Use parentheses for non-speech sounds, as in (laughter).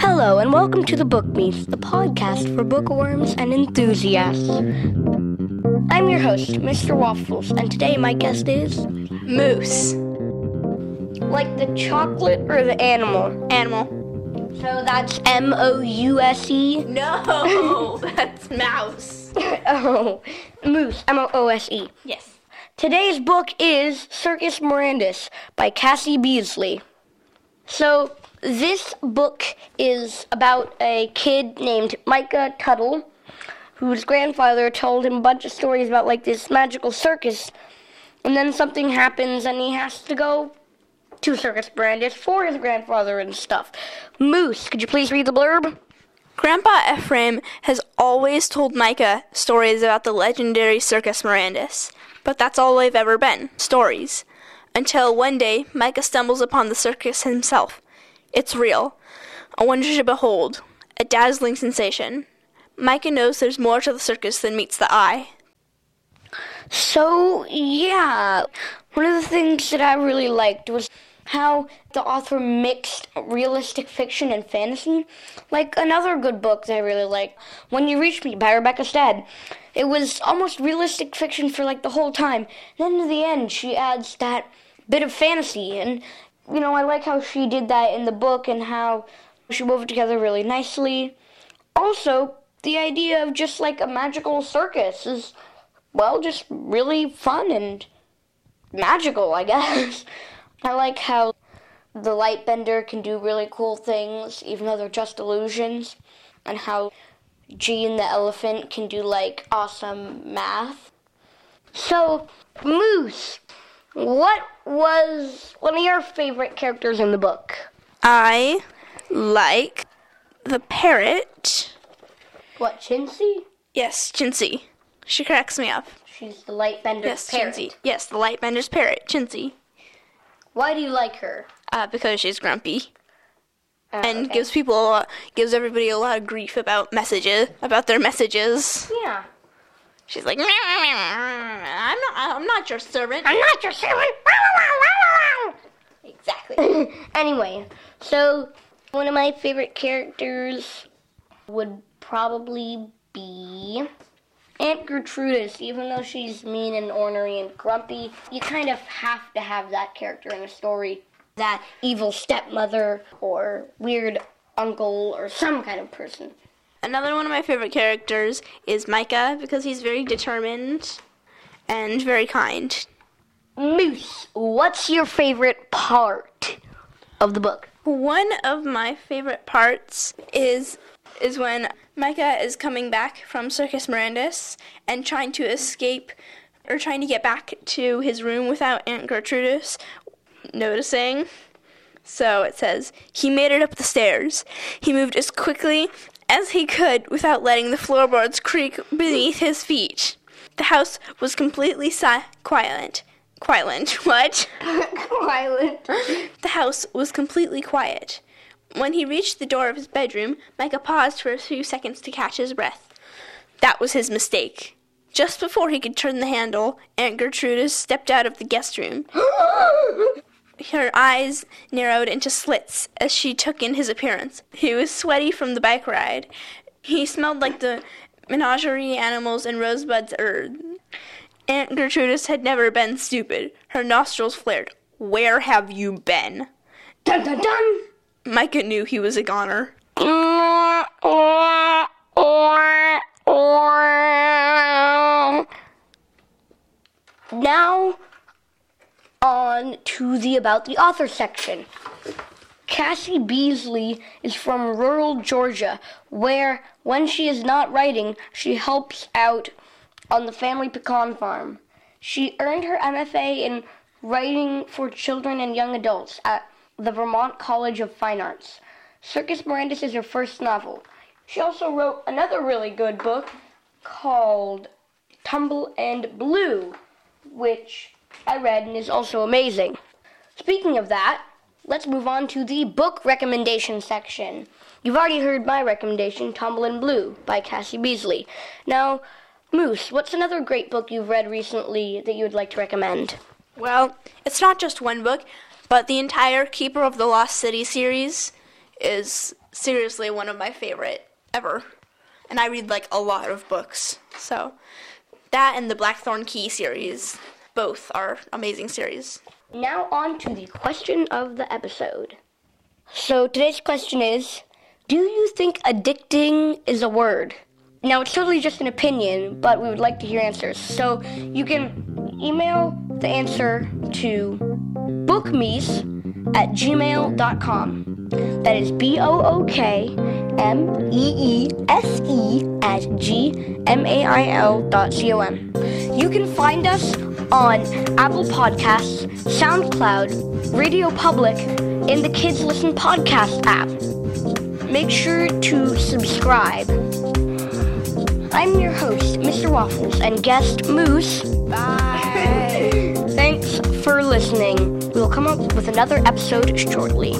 Hello, and welcome to the Book Meets, the podcast for bookworms and enthusiasts. I'm your host, Mr. Waffles, and today my guest is Moose. like the chocolate or the animal. Animal. So that's M O U S E. No, (laughs) that's mouse. (laughs) Oh, Moose, M O O S E. Yes. Today's book is Circus Mirandus by Cassie Beasley. So, this book is about a kid named Micah Tuttle, whose grandfather told him a bunch of stories about like this magical circus, and then something happens and he has to go to Circus Mirandus for his grandfather and stuff. Moose, could you please read the blurb? Grandpa Ephraim has always told Micah stories about the legendary Circus Mirandus, but that's all they've ever been stories. Until one day, Micah stumbles upon the circus himself. It's real, a wonder to behold, a dazzling sensation. Micah knows there's more to the circus than meets the eye. So, yeah, one of the things that I really liked was how the author mixed realistic fiction and fantasy. Like another good book that I really liked, When You Reach Me by Rebecca Stead. It was almost realistic fiction for like the whole time. Then in the end, she adds that bit of fantasy. And, you know, I like how she did that in the book and how she wove it together really nicely. Also, the idea of just like a magical circus is well, just really fun and magical, I (laughs) guess. I like how the Lightbender can do really cool things, even though they're just illusions, and how and the elephant can do like awesome math. So, Moose, what was one of your favorite characters in the book? I like the parrot. What, Chintzy? Yes, Chintzy. She cracks me up. She's the Lightbender's Yes, parrot. Chintzy. Yes, the Lightbender's parrot, Chintzy. Why do you like her? Uh, because she's grumpy Uh, and okay. gives people a lot, gives everybody a lot of grief about messages, about their messages. yeah. She's like, "Meow, meow, meow. I'm not, I'm not your servant. I'm not your servant. exactly. (laughs) anyway, so one of my favorite characters would probably be Aunt Gertrudis. Even though she's mean and ornery and grumpy, you kind of have to have that character in a story. That evil stepmother or weird uncle or some kind of person. Another one of my favorite characters is Micah because he's very determined and very kind. Moose, what's your favorite part of the book? One of my favorite parts is is when Micah is coming back from Circus Mirandus and trying to escape or trying to get back to his room without Aunt Gertrudis noticing. So it says, he made it up the stairs. He moved as quickly as he could without letting the floorboards creak beneath his feet. The house was completely si- quiet. Quiet. (laughs) What? quiet. The house was completely quiet. When he reached the door of his bedroom, Micah paused for a few seconds to catch his breath. That was his mistake. Just before he could turn the handle, Aunt Gertrudis stepped out of the guest room. (gasps) (laughs) Her eyes narrowed into slits as she took in his appearance. He was sweaty from the bike ride. He smelled like the menagerie animals in Rosebud's Earth. Aunt Gertrudis had never been stupid. Her nostrils flared. Where have you been? dun dun dun. Micah knew he was a goner. Now, on to the About the Author section. Cassie Beasley is from rural Georgia, where, when she is not writing, she helps out on the family pecan farm. She earned her MFA in writing for children and young adults at the Vermont College of Fine Arts. Circus Mirandus is her first novel. She also wrote another really good book called Tumble and Blue, which I read and is also amazing. Speaking of that, let's move on to the book recommendation section. You've already heard my recommendation, Tumble and Blue by Cassie Beasley. Now, Moose, what's another great book you've read recently that you would like to recommend? Well, it's not just one book, But the entire Keeper of the Lost City series is seriously one of my favorite ever. And I read like a lot of books. So that and the Blackthorn Key series, both are amazing series. Now on to the question of the episode. So today's question is Do you think addicting is a word? Now it's totally just an opinion, but we would like to hear answers. So you can email the answer to bookmeese at gmail.com. That is B O O K M E E S E at G M A I L dot C O M. You can find us on Apple Podcasts, SoundCloud, Radio Public, and the Kids Listen podcast app. Make sure to subscribe. I'm your host, Mr. Waffles, and guest Moose. Bye. (laughs) Thanks for listening. We will come up with another episode shortly.